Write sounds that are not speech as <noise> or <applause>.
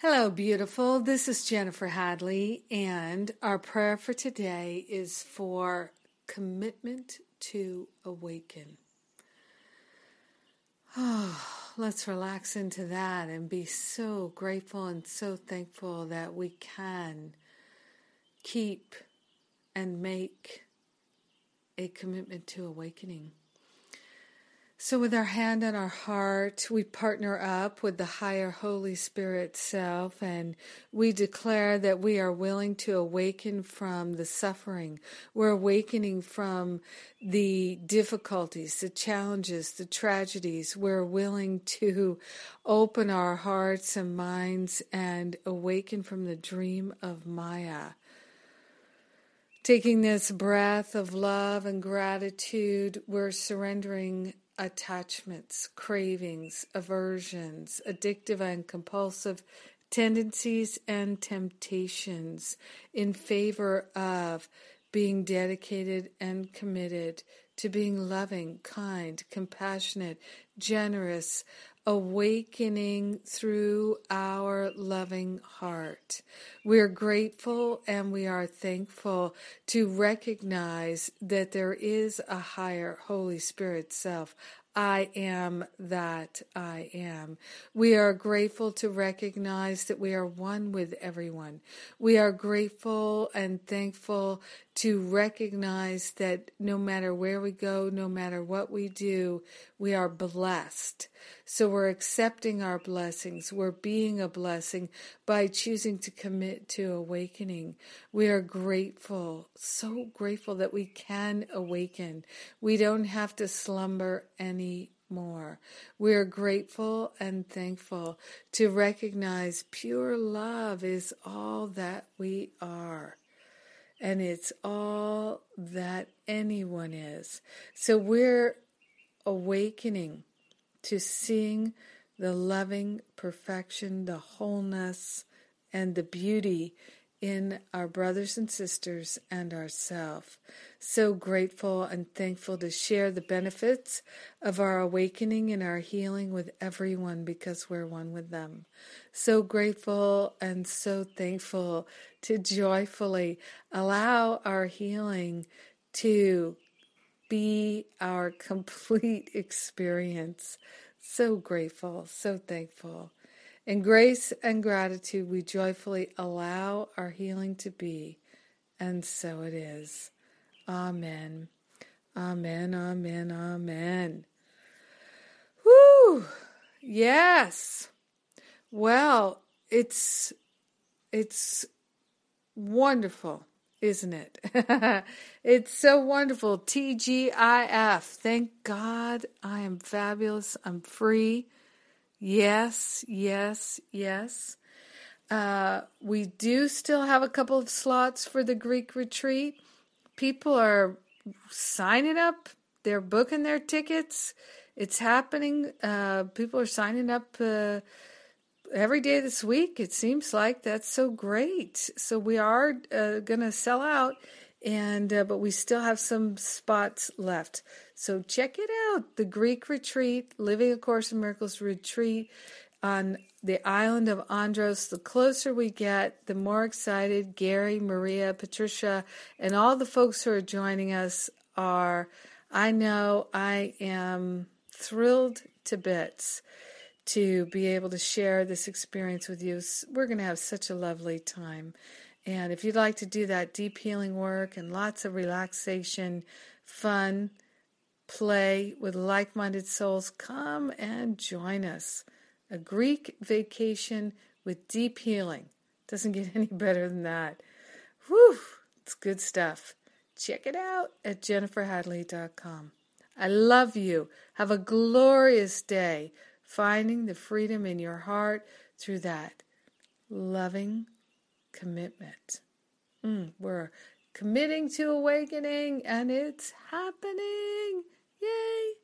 Hello, beautiful. This is Jennifer Hadley, and our prayer for today is for commitment to awaken. Oh, <sighs> let's relax into that and be so grateful and so thankful that we can keep and make a commitment to awakening. So, with our hand on our heart, we partner up with the higher Holy Spirit self and we declare that we are willing to awaken from the suffering. We're awakening from the difficulties, the challenges, the tragedies. We're willing to open our hearts and minds and awaken from the dream of Maya. Taking this breath of love and gratitude, we're surrendering attachments, cravings, aversions, addictive and compulsive tendencies and temptations in favor of being dedicated and committed to being loving, kind, compassionate, generous, awakening through our loving heart. We're grateful and we are thankful to recognize that there is a higher Holy Spirit self, I am that I am. We are grateful to recognize that we are one with everyone. We are grateful and thankful to recognize that no matter where we go, no matter what we do, we are blessed. So we're accepting our blessings. We're being a blessing by choosing to commit to awakening. We are grateful, so grateful that we can awaken. We don't have to slumber anymore. We are grateful and thankful to recognize pure love is all that we are and it's all that anyone is. So we're awakening to seeing the loving perfection, the wholeness, and the beauty in our brothers and sisters and ourselves. So grateful and thankful to share the benefits of our awakening and our healing with everyone because we're one with them. So grateful and so thankful to joyfully allow our healing to be our <laughs> complete experience. So grateful, so thankful. In grace and gratitude, we joyfully allow our healing to be, and so it is. Amen. Amen, amen, amen. Whoo! Yes. Well, it's it's wonderful, isn't it? <laughs> it's so wonderful. TGIF. Thank God I am fabulous. I'm free. Yes, yes, yes. Uh, we do still have a couple of slots for the Greek retreat. People are signing up, they're booking their tickets. It's happening. Uh, people are signing up uh, every day this week. It seems like that's so great. So we are uh, going to sell out and uh, but we still have some spots left. So check it out, the Greek retreat, Living a Course in Miracles retreat on the island of Andros. The closer we get, the more excited Gary, Maria, Patricia, and all the folks who are joining us are. I know I am thrilled to bits to be able to share this experience with you. We're going to have such a lovely time. And if you'd like to do that deep healing work and lots of relaxation, fun, play with like minded souls, come and join us. A Greek vacation with deep healing. Doesn't get <laughs> any better than that. Whew, it's good stuff. Check it out at jenniferhadley.com. I love you. Have a glorious day finding the freedom in your heart through that loving commitment. Mm, we're committing to awakening and it's happening. Yay!